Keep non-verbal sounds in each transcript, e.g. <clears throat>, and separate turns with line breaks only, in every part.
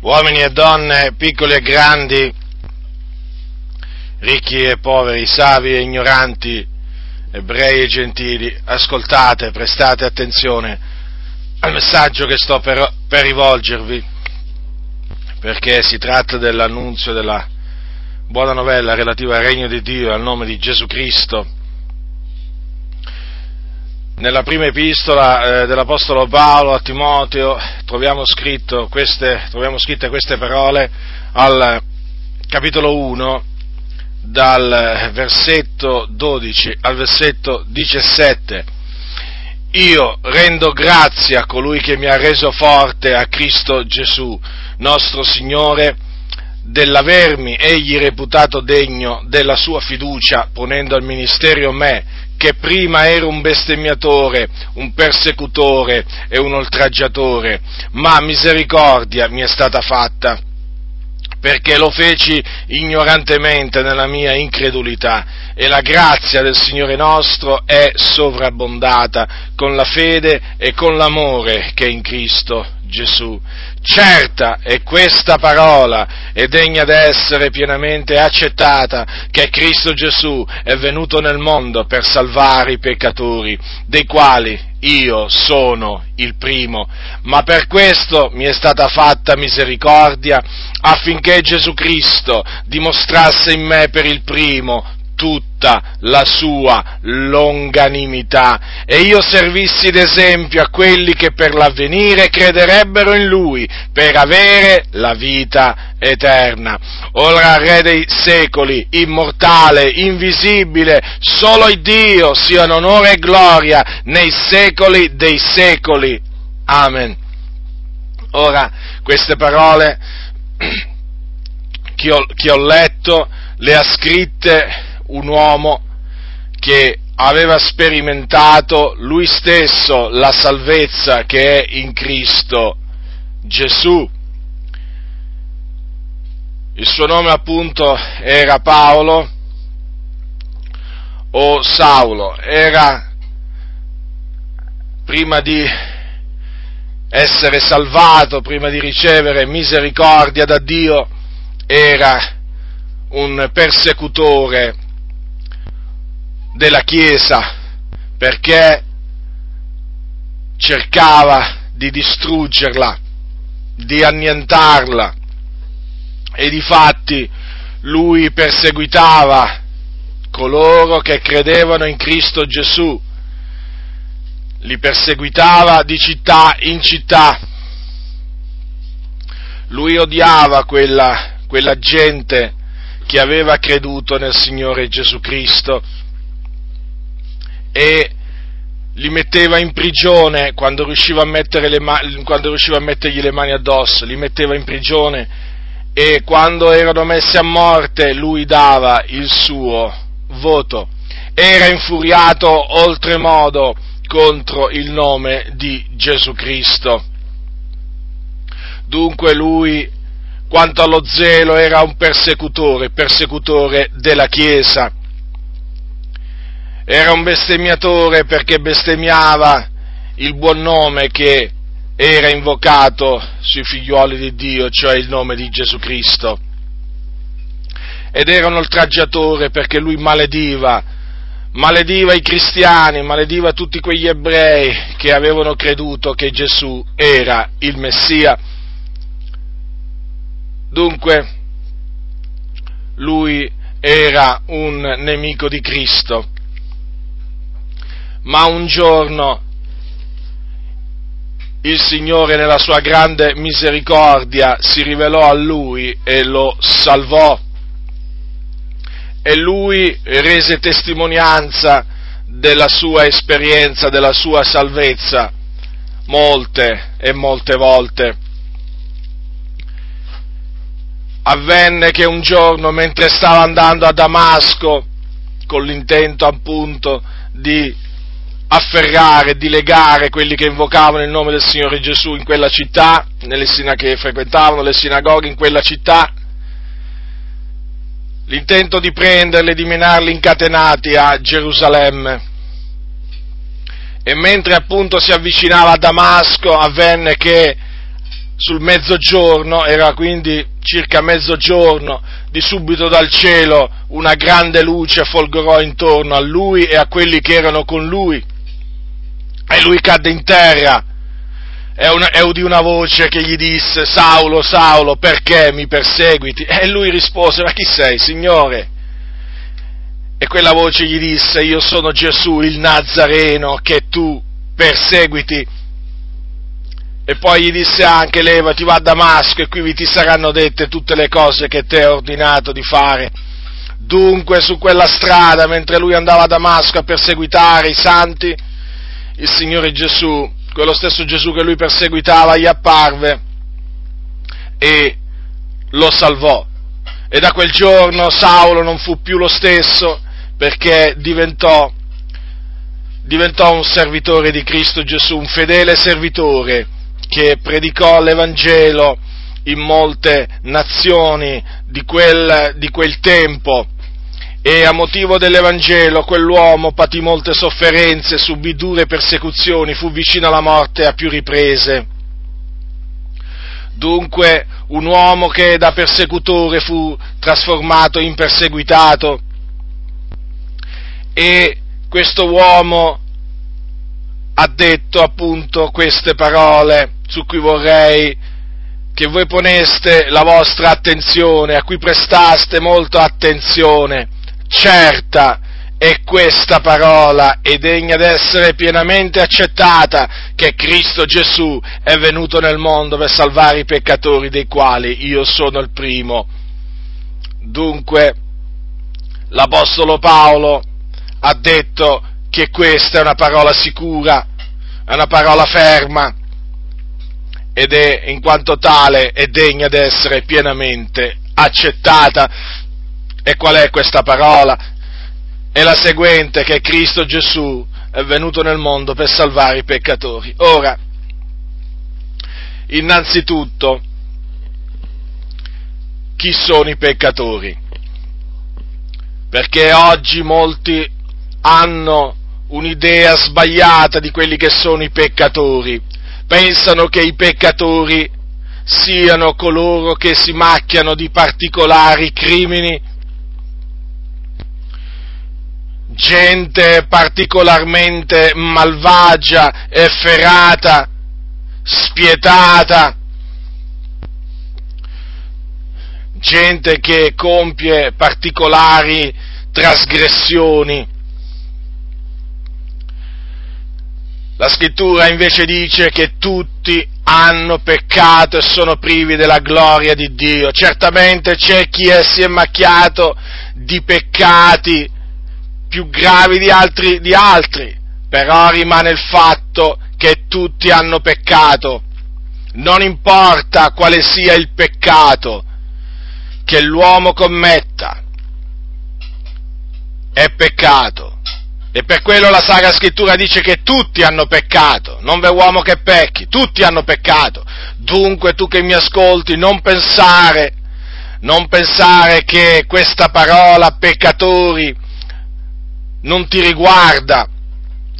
uomini e donne, piccoli e grandi, ricchi e poveri, savi e ignoranti, ebrei e gentili, ascoltate, prestate attenzione al messaggio che sto per, per rivolgervi, perché si tratta dell'annunzio della buona novella relativa al regno di Dio, al nome di Gesù Cristo. Nella prima epistola eh, dell'Apostolo Paolo a Timoteo troviamo, queste, troviamo scritte queste parole al capitolo 1, dal versetto 12 al versetto 17. Io rendo grazie a colui che mi ha reso forte a Cristo Gesù, nostro Signore, dell'avermi egli reputato degno della sua fiducia, ponendo al ministerio me, che prima ero un bestemmiatore, un persecutore e un oltraggiatore, ma misericordia mi è stata fatta perché lo feci ignorantemente nella mia incredulità e la grazia del Signore nostro è sovrabbondata con la fede e con l'amore che è in Cristo Gesù. Certa è questa parola e degna d'essere pienamente accettata che Cristo Gesù è venuto nel mondo per salvare i peccatori, dei quali io sono il primo, ma per questo mi è stata fatta misericordia affinché Gesù Cristo dimostrasse in me per il primo tutta la sua longanimità e io servissi d'esempio a quelli che per l'avvenire crederebbero in Lui per avere la vita eterna. Ora, Re dei secoli, immortale, invisibile, solo il Dio sia onore e gloria nei secoli dei secoli. Amen. Ora, queste parole <clears throat> che ho, che ho letto le ha scritte un uomo che aveva sperimentato lui stesso la salvezza che è in Cristo Gesù. Il suo nome appunto era Paolo o Saulo, era prima di essere salvato, prima di ricevere misericordia da Dio, era un persecutore della Chiesa perché cercava di distruggerla, di annientarla. E di fatti lui perseguitava coloro che credevano in Cristo Gesù, li perseguitava di città in città, lui odiava quella, quella gente che aveva creduto nel Signore Gesù Cristo e li metteva in prigione quando riusciva, ma- quando riusciva a mettergli le mani addosso, li metteva in prigione e quando erano messi a morte lui dava il suo voto. Era infuriato oltremodo contro il nome di Gesù Cristo. Dunque lui, quanto allo zelo, era un persecutore, persecutore della Chiesa era un bestemmiatore perché bestemmiava il buon nome che era invocato sui figliuoli di Dio, cioè il nome di Gesù Cristo. Ed era un oltraggiatore perché lui malediva, malediva i cristiani, malediva tutti quegli ebrei che avevano creduto che Gesù era il Messia. Dunque, lui era un nemico di Cristo ma un giorno il Signore nella sua grande misericordia si rivelò a lui e lo salvò. E lui rese testimonianza della sua esperienza, della sua salvezza, molte e molte volte. Avvenne che un giorno, mentre stava andando a Damasco, con l'intento appunto di afferrare, di legare quelli che invocavano il nome del Signore Gesù in quella città, sina- che frequentavano le sinagoghe in quella città, l'intento di prenderli e di menarli incatenati a Gerusalemme. E mentre appunto si avvicinava a Damasco avvenne che sul mezzogiorno, era quindi circa mezzogiorno, di subito dal cielo una grande luce folgorò intorno a lui e a quelli che erano con lui. E lui cadde in terra e, una, e udì una voce che gli disse, Saulo, Saulo, perché mi perseguiti? E lui rispose, ma chi sei, Signore? E quella voce gli disse, io sono Gesù, il Nazareno, che tu perseguiti. E poi gli disse anche, levati, va a Damasco e qui vi ti saranno dette tutte le cose che ti ho ordinato di fare. Dunque su quella strada, mentre lui andava a Damasco a perseguitare i santi, il Signore Gesù, quello stesso Gesù che lui perseguitava, gli apparve e lo salvò. E da quel giorno Saulo non fu più lo stesso perché diventò, diventò un servitore di Cristo Gesù, un fedele servitore che predicò l'Evangelo in molte nazioni di quel, di quel tempo e a motivo dell'Evangelo quell'uomo patì molte sofferenze, subì dure persecuzioni, fu vicino alla morte a più riprese. Dunque un uomo che da persecutore fu trasformato in perseguitato e questo uomo ha detto appunto queste parole su cui vorrei che voi poneste la vostra attenzione, a cui prestaste molta attenzione. Certa è questa parola e degna d'essere pienamente accettata che Cristo Gesù è venuto nel mondo per salvare i peccatori dei quali io sono il primo. Dunque, l'Apostolo Paolo ha detto che questa è una parola sicura, è una parola ferma, ed è in quanto tale è degna di essere pienamente accettata. E qual è questa parola? È la seguente che Cristo Gesù è venuto nel mondo per salvare i peccatori. Ora, innanzitutto, chi sono i peccatori? Perché oggi molti hanno un'idea sbagliata di quelli che sono i peccatori pensano che i peccatori siano coloro che si macchiano di particolari crimini, gente particolarmente malvagia, efferata, spietata, gente che compie particolari trasgressioni. La scrittura invece dice che tutti hanno peccato e sono privi della gloria di Dio. Certamente c'è chi è, si è macchiato di peccati più gravi di altri, di altri, però rimane il fatto che tutti hanno peccato. Non importa quale sia il peccato che l'uomo commetta, è peccato e per quello la Sacra Scrittura dice che tutti hanno peccato, non v'è uomo che pecchi, tutti hanno peccato. Dunque tu che mi ascolti, non pensare, non pensare che questa parola peccatori non ti riguarda,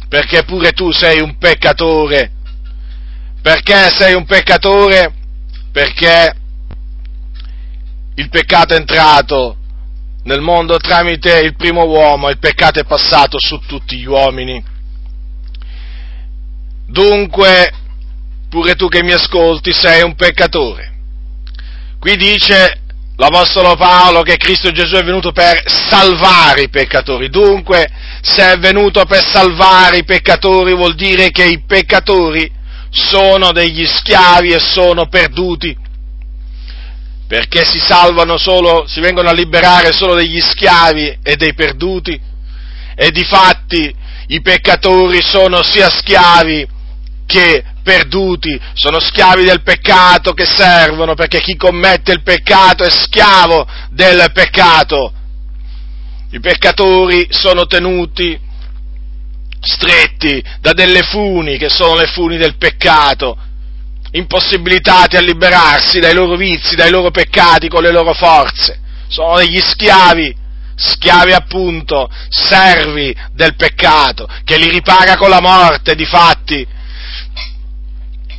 perché pure tu sei un peccatore. Perché sei un peccatore? Perché il peccato è entrato nel mondo tramite il primo uomo il peccato è passato su tutti gli uomini. Dunque, pure tu che mi ascolti sei un peccatore. Qui dice l'Apostolo Paolo che Cristo Gesù è venuto per salvare i peccatori. Dunque, se è venuto per salvare i peccatori vuol dire che i peccatori sono degli schiavi e sono perduti perché si salvano solo, si vengono a liberare solo degli schiavi e dei perduti, e di fatti i peccatori sono sia schiavi che perduti, sono schiavi del peccato che servono, perché chi commette il peccato è schiavo del peccato. I peccatori sono tenuti stretti da delle funi che sono le funi del peccato, impossibilitati a liberarsi dai loro vizi, dai loro peccati con le loro forze. Sono degli schiavi, schiavi appunto, servi del peccato, che li ripaga con la morte, di fatti.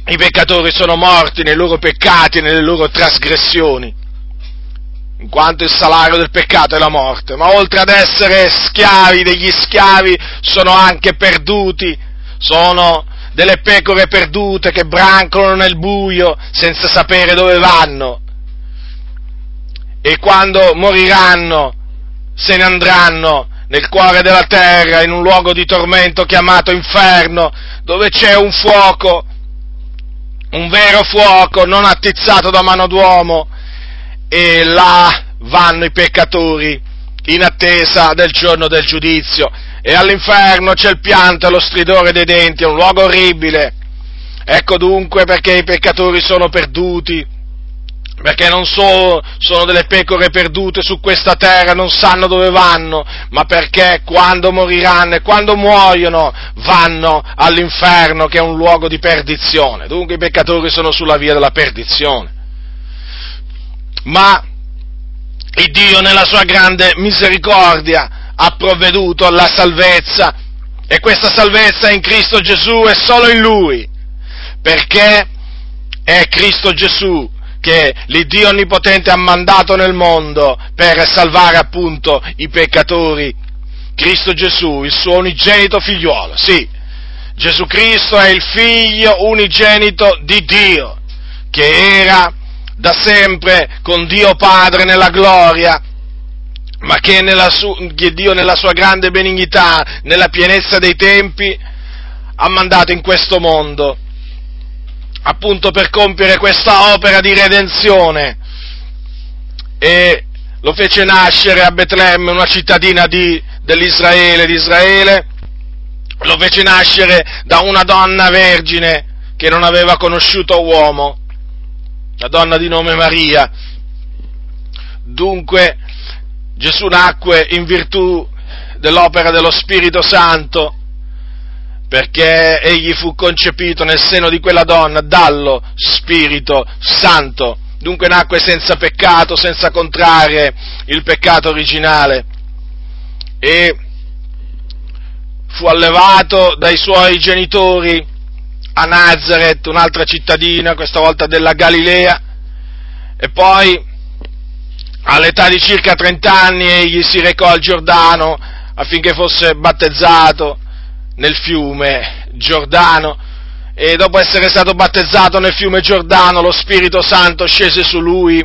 I peccatori sono morti nei loro peccati e nelle loro trasgressioni, in quanto il salario del peccato è la morte, ma oltre ad essere schiavi degli schiavi sono anche perduti, sono delle pecore perdute che brancolano nel buio senza sapere dove vanno. E quando moriranno se ne andranno nel cuore della terra, in un luogo di tormento chiamato inferno, dove c'è un fuoco, un vero fuoco non attizzato da mano d'uomo, e là vanno i peccatori in attesa del giorno del giudizio. E all'inferno c'è il pianto e lo stridore dei denti, è un luogo orribile. Ecco dunque perché i peccatori sono perduti perché non solo sono delle pecore perdute su questa terra, non sanno dove vanno, ma perché quando moriranno e quando muoiono vanno all'inferno che è un luogo di perdizione. Dunque i peccatori sono sulla via della perdizione. Ma il Dio nella sua grande misericordia ha provveduto alla salvezza e questa salvezza è in Cristo Gesù e solo in Lui, perché è Cristo Gesù che l'Iddio Onnipotente ha mandato nel mondo per salvare appunto i peccatori. Cristo Gesù, il suo unigenito figliuolo, sì, Gesù Cristo è il figlio unigenito di Dio, che era da sempre con Dio Padre nella gloria, ma che, nella su, che Dio nella sua grande benignità, nella pienezza dei tempi, ha mandato in questo mondo appunto per compiere questa opera di redenzione e lo fece nascere a Betlemme, una cittadina di, dell'Israele, di Israele, lo fece nascere da una donna vergine che non aveva conosciuto uomo, la donna di nome Maria. Dunque Gesù nacque in virtù dell'opera dello Spirito Santo perché egli fu concepito nel seno di quella donna dallo Spirito Santo. Dunque nacque senza peccato, senza contrarre il peccato originale e fu allevato dai suoi genitori a Nazareth, un'altra cittadina, questa volta della Galilea, e poi all'età di circa 30 anni egli si recò al Giordano affinché fosse battezzato nel fiume Giordano. E dopo essere stato battezzato nel fiume Giordano lo Spirito Santo scese su lui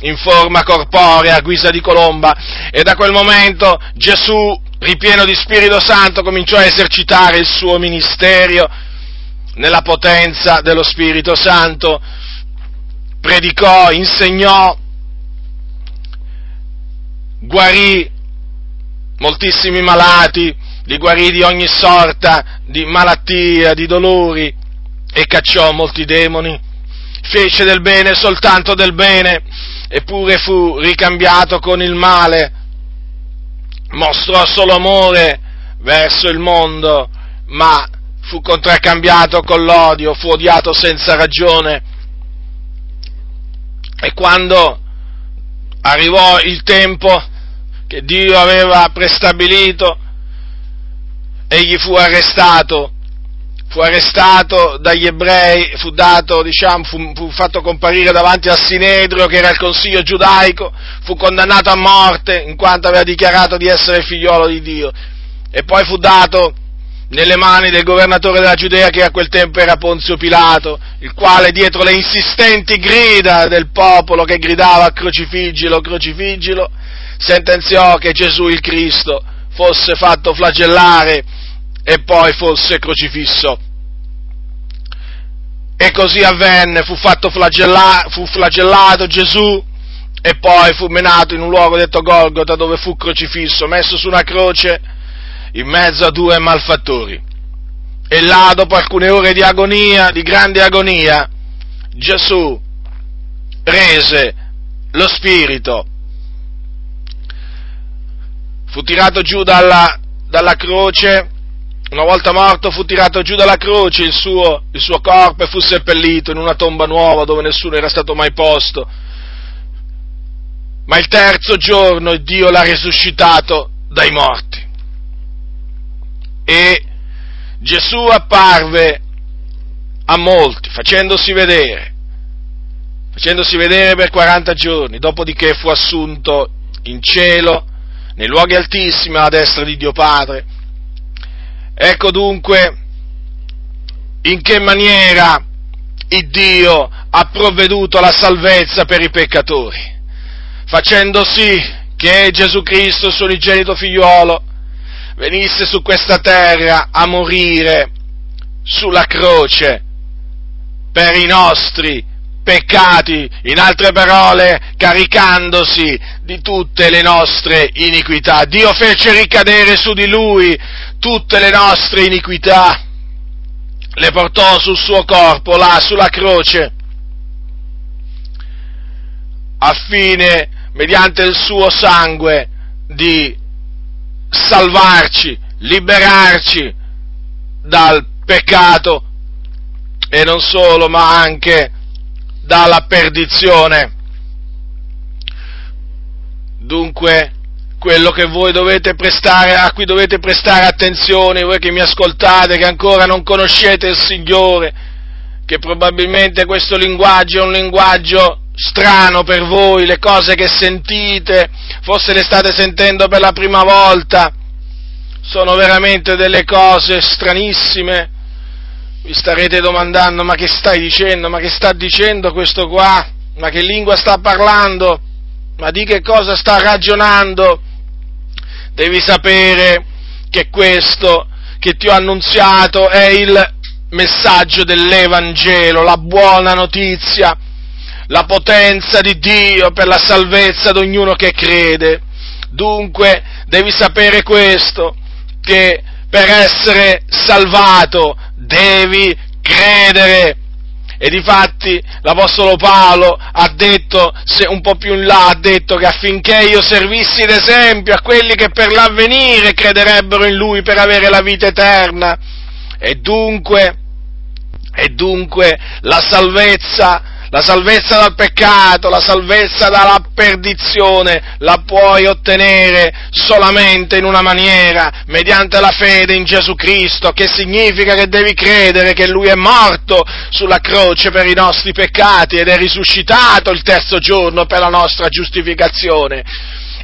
in forma corporea a guisa di colomba. E da quel momento Gesù, ripieno di Spirito Santo, cominciò a esercitare il suo ministero nella potenza dello Spirito Santo, predicò, insegnò, guarì moltissimi malati, li guarì di ogni sorta di malattia, di dolori e cacciò molti demoni. Fece del bene soltanto del bene, eppure fu ricambiato con il male. Mostrò solo amore verso il mondo, ma fu contraccambiato con l'odio, fu odiato senza ragione. E quando arrivò il tempo che Dio aveva prestabilito, egli fu arrestato, fu arrestato dagli ebrei, fu, dato, diciamo, fu, fu fatto comparire davanti al Sinedrio, che era il consiglio giudaico, fu condannato a morte in quanto aveva dichiarato di essere figliolo di Dio, e poi fu dato nelle mani del governatore della Giudea che a quel tempo era Ponzio Pilato, il quale dietro le insistenti grida del popolo che gridava crocifiggilo, crocifiggilo, sentenziò che Gesù il Cristo fosse fatto flagellare e poi fosse crocifisso. E così avvenne, fu flagella- fu flagellato Gesù e poi fu menato in un luogo detto Golgota dove fu crocifisso, messo su una croce in mezzo a due malfattori. E là, dopo alcune ore di agonia, di grande agonia, Gesù rese lo spirito fu tirato giù dalla, dalla croce, una volta morto fu tirato giù dalla croce il suo, il suo corpo e fu seppellito in una tomba nuova dove nessuno era stato mai posto. Ma il terzo giorno Dio l'ha risuscitato dai morti. E Gesù apparve a molti, facendosi vedere, facendosi vedere per 40 giorni, dopodiché fu assunto in cielo, nei luoghi altissimi, alla destra di Dio Padre. Ecco dunque in che maniera il Dio ha provveduto alla salvezza per i peccatori, facendo sì che Gesù Cristo, suo unigenito figliuolo, venisse su questa terra a morire sulla croce per i nostri peccati, in altre parole, caricandosi di tutte le nostre iniquità. Dio fece ricadere su di lui tutte le nostre iniquità, le portò sul suo corpo, là sulla croce, affine, mediante il suo sangue, di salvarci, liberarci dal peccato e non solo, ma anche dalla perdizione. Dunque, quello che voi dovete prestare, a cui dovete prestare attenzione, voi che mi ascoltate, che ancora non conoscete il Signore, che probabilmente questo linguaggio è un linguaggio strano per voi, le cose che sentite, forse le state sentendo per la prima volta, sono veramente delle cose stranissime, vi starete domandando ma che stai dicendo, ma che sta dicendo questo qua, ma che lingua sta parlando, ma di che cosa sta ragionando? Devi sapere che questo che ti ho annunziato è il messaggio dell'Evangelo, la buona notizia, la potenza di Dio per la salvezza di ognuno che crede. Dunque devi sapere questo, che per essere salvato devi credere. E difatti l'Apostolo Paolo ha detto, un po' più in là, ha detto che affinché io servissi d'esempio a quelli che per l'avvenire crederebbero in Lui per avere la vita eterna. E dunque, e dunque la salvezza la salvezza dal peccato, la salvezza dalla perdizione la puoi ottenere solamente in una maniera, mediante la fede in Gesù Cristo, che significa che devi credere che Lui è morto sulla croce per i nostri peccati ed è risuscitato il terzo giorno per la nostra giustificazione.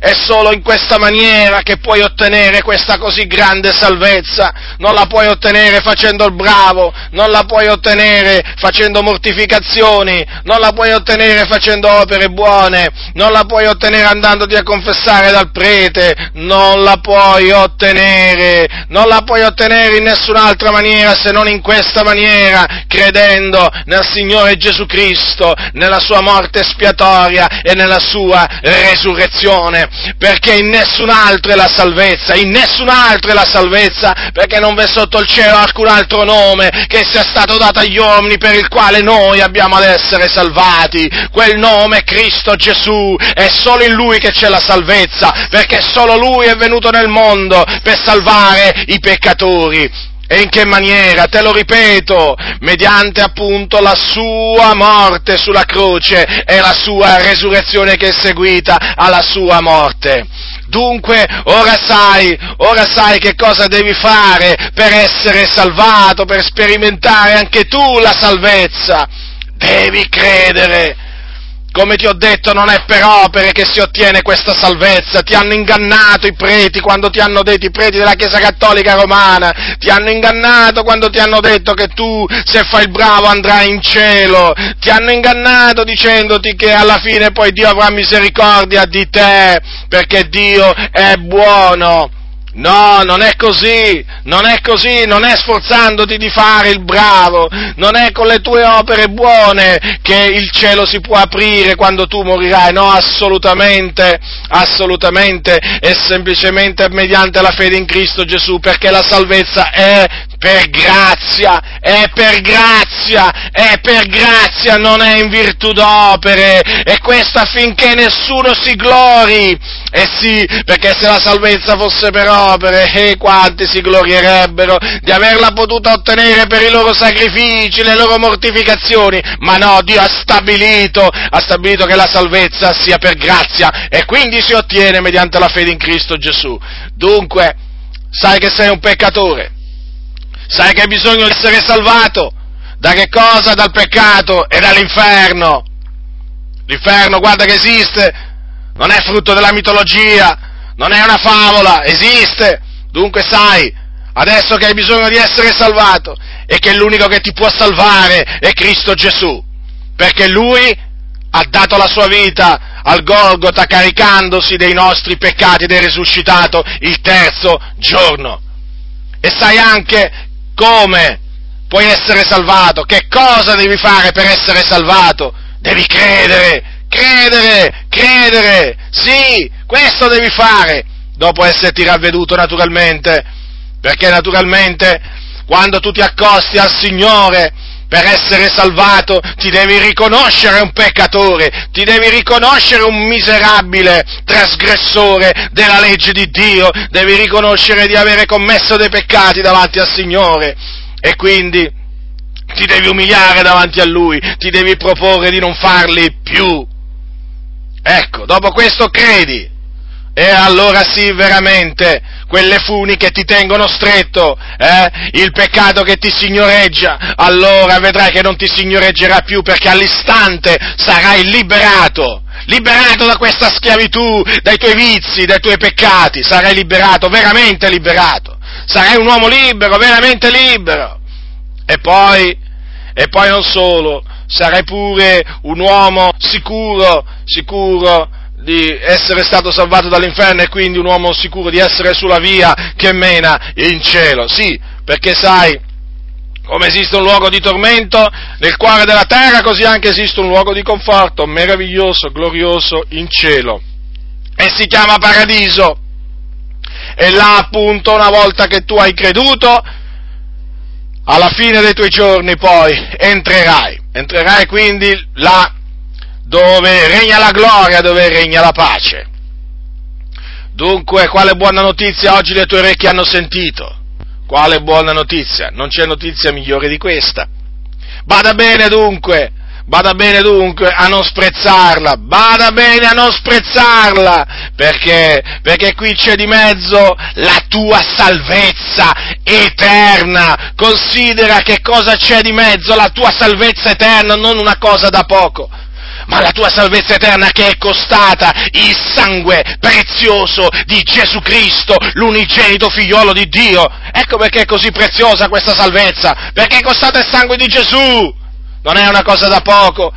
È solo in questa maniera che puoi ottenere questa così grande salvezza. Non la puoi ottenere facendo il bravo, non la puoi ottenere facendo mortificazioni, non la puoi ottenere facendo opere buone, non la puoi ottenere andandoti a confessare dal prete, non la puoi ottenere, non la puoi ottenere in nessun'altra maniera se non in questa maniera, credendo nel Signore Gesù Cristo, nella sua morte espiatoria e nella sua resurrezione perché in nessun altro è la salvezza, in nessun altro è la salvezza, perché non v'è sotto il cielo alcun altro nome che sia stato dato agli uomini per il quale noi abbiamo ad essere salvati. Quel nome è Cristo Gesù, è solo in Lui che c'è la salvezza, perché solo Lui è venuto nel mondo per salvare i peccatori. E in che maniera? Te lo ripeto, mediante appunto la sua morte sulla croce e la sua resurrezione che è seguita alla sua morte. Dunque, ora sai, ora sai che cosa devi fare per essere salvato, per sperimentare anche tu la salvezza. Devi credere come ti ho detto, non è per opere che si ottiene questa salvezza. Ti hanno ingannato i preti quando ti hanno detto, i preti della Chiesa Cattolica Romana, ti hanno ingannato quando ti hanno detto che tu, se fai il bravo, andrai in cielo. Ti hanno ingannato dicendoti che alla fine poi Dio avrà misericordia di te, perché Dio è buono. No, non è così, non è così, non è sforzandoti di fare il bravo, non è con le tue opere buone che il cielo si può aprire quando tu morirai, no, assolutamente, assolutamente, è semplicemente mediante la fede in Cristo Gesù, perché la salvezza è per grazia, è per grazia, è per grazia, non è in virtù d'opere, e questo affinché nessuno si glori. Eh sì, perché se la salvezza fosse per opere, eh, quanti si glorierebbero di averla potuta ottenere per i loro sacrifici, le loro mortificazioni, ma no, Dio ha stabilito, ha stabilito che la salvezza sia per grazia, e quindi si ottiene mediante la fede in Cristo Gesù. Dunque, sai che sei un peccatore, sai che hai bisogno di essere salvato, Da che cosa? Dal peccato e dall'inferno. L'inferno, guarda che esiste, non è frutto della mitologia, non è una favola, esiste. Dunque sai, adesso che hai bisogno di essere salvato e che l'unico che ti può salvare è Cristo Gesù, perché Lui ha dato la sua vita al Golgota caricandosi dei nostri peccati ed è risuscitato il terzo giorno. E sai anche come? Puoi essere salvato, che cosa devi fare per essere salvato? Devi credere, credere, credere, sì, questo devi fare, dopo esserti ravveduto naturalmente, perché naturalmente quando tu ti accosti al Signore per essere salvato ti devi riconoscere un peccatore, ti devi riconoscere un miserabile trasgressore della legge di Dio, devi riconoscere di avere commesso dei peccati davanti al Signore e quindi ti devi umiliare davanti a Lui, ti devi proporre di non farli più. Ecco, dopo questo credi, e allora sì, veramente, quelle funi che ti tengono stretto, eh, il peccato che ti signoreggia, allora vedrai che non ti signoreggerà più perché all'istante sarai liberato, liberato da questa schiavitù, dai tuoi vizi, dai tuoi peccati, sarai liberato, veramente liberato, sarai un uomo libero, veramente libero. E poi, e poi non solo, sarai pure un uomo sicuro, sicuro di essere stato salvato dall'inferno e quindi un uomo sicuro di essere sulla via che mena in cielo. Sì, perché sai, come esiste un luogo di tormento nel cuore della terra, così anche esiste un luogo di conforto meraviglioso, glorioso in cielo. E si chiama paradiso. E là appunto, una volta che tu hai creduto, alla fine dei tuoi giorni poi entrerai. Entrerai quindi là dove regna la gloria, dove regna la pace. Dunque, quale buona notizia oggi le tue orecchie hanno sentito? Quale buona notizia? Non c'è notizia migliore di questa. Bada bene dunque, bada bene dunque a non sprezzarla, bada bene a non sprezzarla, perché, perché qui c'è di mezzo la tua salvezza eterna. Considera che cosa c'è di mezzo, la tua salvezza eterna, non una cosa da poco ma la tua salvezza eterna che è costata il sangue prezioso di Gesù Cristo, l'unigenito figliolo di Dio. Ecco perché è così preziosa questa salvezza, perché è costata il sangue di Gesù. Non è una cosa da poco.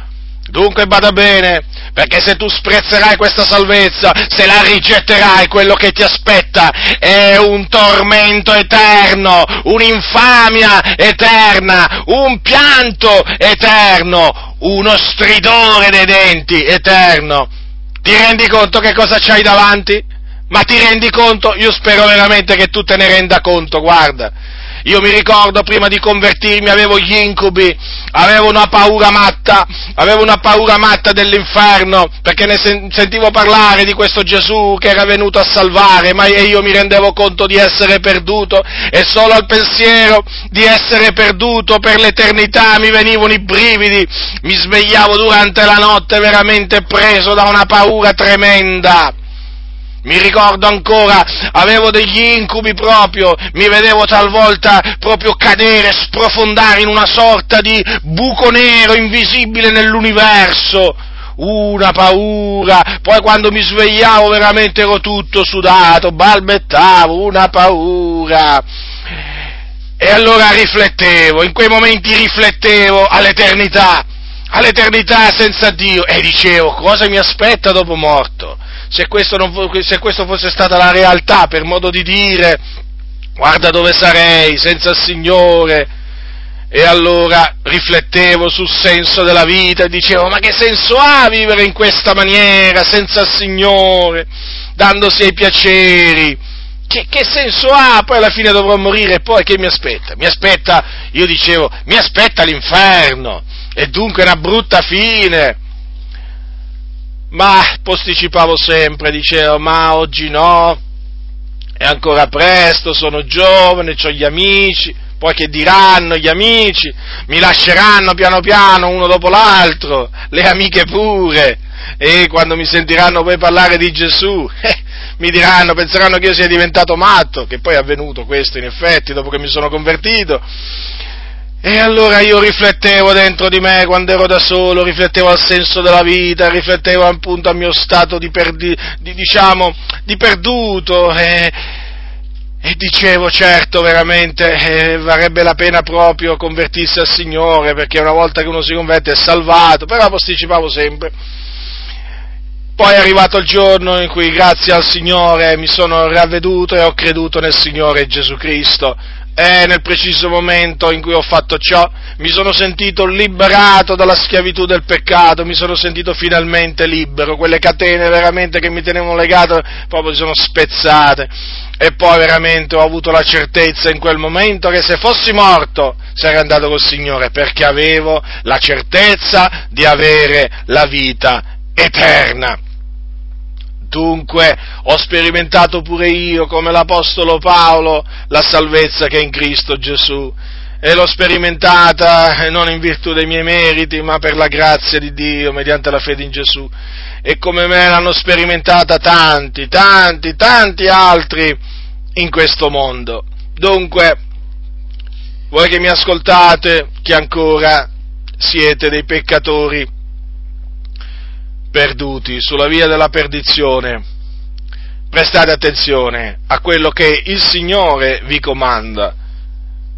Dunque bada bene, perché se tu sprezzerai questa salvezza, se la rigetterai, quello che ti aspetta è un tormento eterno, un'infamia eterna, un pianto eterno, uno stridore dei denti eterno. Ti rendi conto che cosa c'hai davanti? Ma ti rendi conto? Io spero veramente che tu te ne renda conto, guarda. Io mi ricordo prima di convertirmi avevo gli incubi, avevo una paura matta, avevo una paura matta dell'inferno, perché ne sentivo parlare di questo Gesù che era venuto a salvare, ma io mi rendevo conto di essere perduto e solo al pensiero di essere perduto per l'eternità mi venivano i brividi, mi svegliavo durante la notte veramente preso da una paura tremenda. Mi ricordo ancora, avevo degli incubi proprio, mi vedevo talvolta proprio cadere, sprofondare in una sorta di buco nero invisibile nell'universo. Una paura, poi quando mi svegliavo veramente ero tutto sudato, balbettavo, una paura. E allora riflettevo, in quei momenti riflettevo all'eternità, all'eternità senza Dio e dicevo cosa mi aspetta dopo morto se, questo non, se questo fosse stata la realtà, per modo di dire, guarda dove sarei senza il Signore. E allora riflettevo sul senso della vita e dicevo, ma che senso ha vivere in questa maniera, senza il Signore, dandosi ai piaceri? Che, che, senso ha? Poi alla fine dovrò morire e poi che mi aspetta? Mi aspetta, io dicevo, mi aspetta l'inferno e dunque una brutta fine ma posticipavo sempre, dicevo, ma oggi no, è ancora presto, sono giovane, ho gli amici, poi che diranno gli amici, mi lasceranno piano piano uno dopo l'altro, le amiche pure, e quando mi sentiranno poi parlare di Gesù, eh, mi diranno, penseranno che io sia diventato matto, che poi è avvenuto questo in effetti dopo che mi sono convertito, E allora io riflettevo dentro di me quando ero da solo, riflettevo al senso della vita, riflettevo appunto al mio stato di, perdi, di, diciamo, di perduto e, e, dicevo certo veramente eh, varrebbe la pena proprio convertirsi al Signore perché una volta che uno si converte è salvato, però posticipavo sempre. Poi è arrivato il giorno in cui grazie al Signore mi sono ravveduto e ho creduto nel Signore Gesù Cristo e nel preciso momento in cui ho fatto ciò mi sono sentito liberato dalla schiavitù del peccato, mi sono sentito finalmente libero, quelle catene veramente che mi tenevano legato proprio si sono spezzate e poi veramente ho avuto la certezza in quel momento che se fossi morto sarei andato col Signore perché avevo la certezza di avere la vita eterna. Dunque ho sperimentato pure io, come l'Apostolo Paolo, la salvezza che è in Cristo Gesù. E l'ho sperimentata non in virtù dei miei meriti, ma per la grazia di Dio, mediante la fede in Gesù. E come me l'hanno sperimentata tanti, tanti, tanti altri in questo mondo. Dunque, voi che mi ascoltate, che ancora siete dei peccatori, perduti sulla via della perdizione, prestate attenzione a quello che il Signore vi comanda.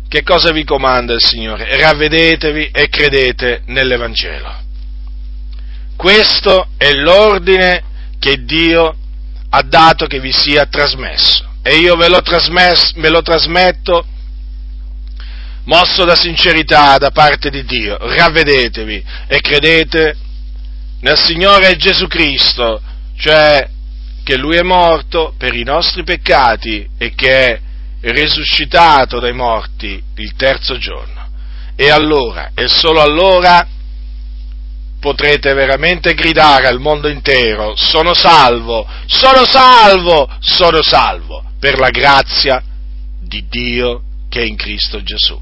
Che cosa vi comanda il Signore? Ravvedetevi e credete nell'Evangelo. Questo è l'ordine che Dio ha dato che vi sia trasmesso. E io ve lo, ve lo trasmetto mosso da sincerità da parte di Dio. Ravvedetevi e credete nel Signore Gesù Cristo, cioè che Lui è morto per i nostri peccati e che è risuscitato dai morti il terzo giorno. E allora, e solo allora, potrete veramente gridare al mondo intero, sono salvo, sono salvo, sono salvo, per la grazia di Dio che è in Cristo Gesù.